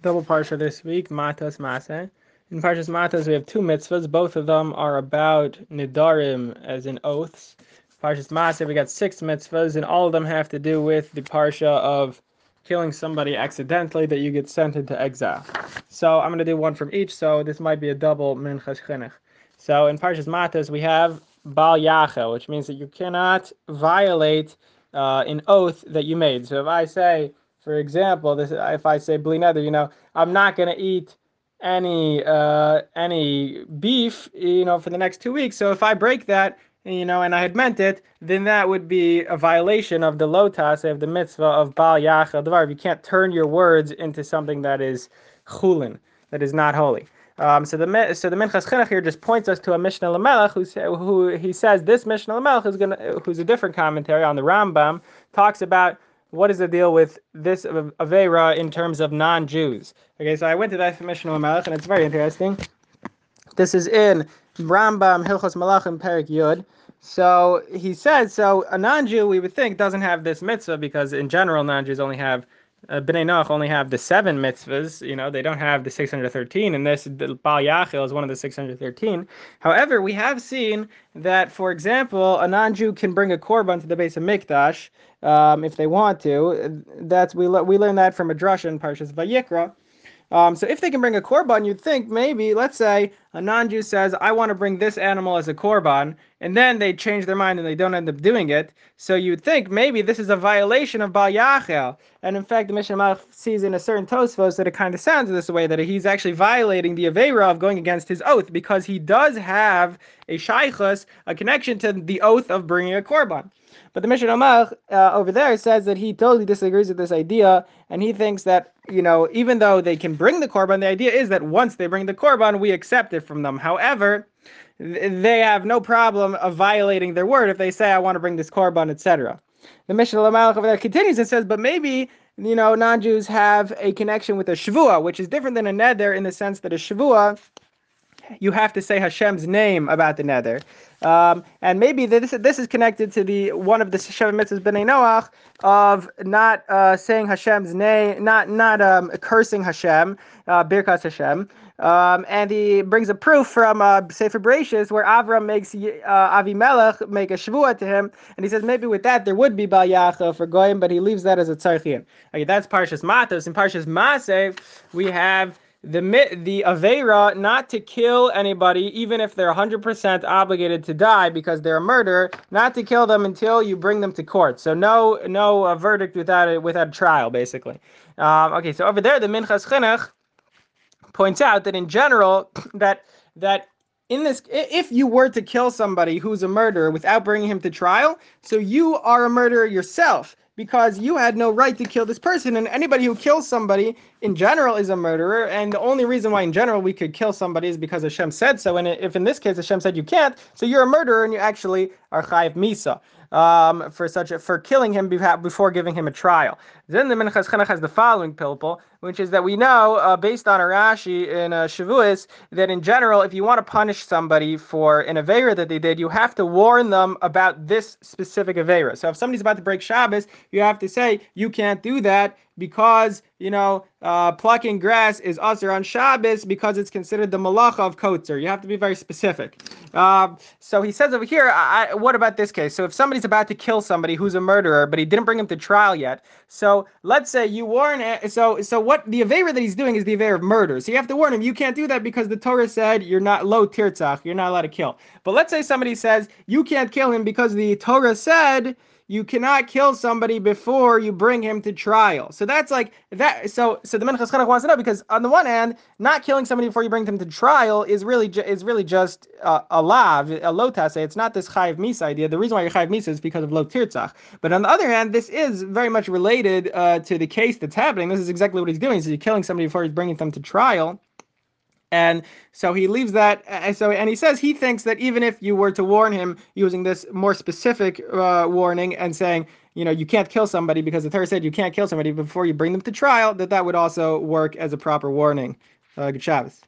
double parsha this week, Matos Masei. In Parshas Matos, we have two mitzvahs. Both of them are about nidarim, as in oaths. Parshas Masei, we got six mitzvahs, and all of them have to do with the parsha of killing somebody accidentally that you get sent into exile. So I'm going to do one from each. So this might be a double minchas chinuch. So in Parshas Matos, we have bal yachel, which means that you cannot violate uh, an oath that you made. So if I say for example, this if I say bli you know, I'm not going to eat any uh, any beef, you know, for the next two weeks. So if I break that, you know, and I had meant it, then that would be a violation of the lotas of the mitzvah of bal yachal. You can't turn your words into something that is chulin, that is not holy. Um, so the so the Minchas Chinuch here just points us to a Mishneh Lamelech who who he says this Mishneh Lamelech is gonna who's a different commentary on the Rambam talks about what is the deal with this Avera in terms of non-Jews? Okay, so I went to that Mishnah Melech, and it's very interesting. This is in Rambam Hilchos Malachim Perek Yud. So he says, so a non-Jew we would think doesn't have this mitzvah because in general non-Jews only have uh, Bnei Noach only have the seven mitzvahs. You know, they don't have the 613, and this the Bal Yachil is one of the 613. However, we have seen that, for example, a non-Jew can bring a korban to the Beis HaMikdash um, if they want to. That's we we learned that from a drush in Parshas Vayikra. Um, so if they can bring a korban, you'd think maybe, let's say a non-Jew says, I want to bring this animal as a korban, and then they change their mind and they don't end up doing it. So you'd think maybe this is a violation of Bal. And in fact, the Mishnah sees in a certain Tosfos that it kind of sounds this way, that he's actually violating the Avera of going against his oath, because he does have a shaykhus, a connection to the oath of bringing a korban. But the Mishnah Amach uh, over there says that he totally disagrees with this idea, and he thinks that you know even though they can bring the korban, the idea is that once they bring the korban, we accept it from them. However, they have no problem of violating their word if they say, "I want to bring this korban," etc. The Mishneh Lamelech over there continues and says, "But maybe." You know, non-Jews have a connection with a shavua, which is different than a neder in the sense that a shavua, you have to say Hashem's name about the neder. Um, and maybe this this is connected to the one of the Sheva mitzvahs b'nei Noach of not uh, saying Hashem's name, not not um, cursing Hashem, uh, Birkas Hashem. Um, and he brings a proof from uh, Sefer Bereshis where Avram makes uh, Avimelech make a shvuah to him, and he says maybe with that there would be Bal Yachel for Goyim, but he leaves that as a tzarich iyun. Okay, that's Parshas Matos. In Parshas Masei, we have the the avera not to kill anybody even if they're 100% obligated to die because they're a murderer not to kill them until you bring them to court. So no no uh, verdict without a, without a trial basically. Um, okay so over there the minchas chinuch points out that in general that that in this if you were to kill somebody who's a murderer without bringing him to trial so you are a murderer yourself because you had no right to kill this person. And anybody who kills somebody in general is a murderer. And the only reason why in general we could kill somebody is because Hashem said so. And if in this case Hashem said you can't, so you're a murderer and you actually are chayiv misa um, for such a, for killing him before giving him a trial. Then the Minchas Chinuch has the following pilpul, which is that we know, uh, based on a Rashi in uh, Shavuos, that in general, if you want to punish somebody for an Avera that they did, you have to warn them about this specific Avera. So if somebody's about to break Shabbos, you have to say, you can't do that because you know uh, plucking grass is usher on Shabbos because it's considered the malacha of kotzer. You have to be very specific. Uh, so he says over here, I, what about this case? So if somebody's about to kill somebody who's a murderer, but he didn't bring him to trial yet, so let's say you warn. So so what the aver that he's doing is the aver of murder. So you have to warn him. You can't do that because the Torah said you're not lo tirtzach. You're not allowed to kill. But let's say somebody says you can't kill him because the Torah said you cannot kill somebody before you bring him to trial. So that's like that. So so the Minchas Chinuch wants to know because on the one hand, not killing somebody before you bring them to trial is really ju- is really just uh, a lav, a lotase. It's not this chayiv misa idea. The reason why you're chayiv misa is because of lo tirtzach. But on the other hand, this is very much related uh, to the case that's happening. This is exactly what he's doing. So he's killing somebody before he's bringing them to trial. And so he leaves that. And so and he says he thinks that even if you were to warn him using this more specific uh, warning and saying, you know, you can't kill somebody because the Torah said you can't kill somebody before you bring them to trial, that that would also work as a proper warning. Uh, good Shabbos.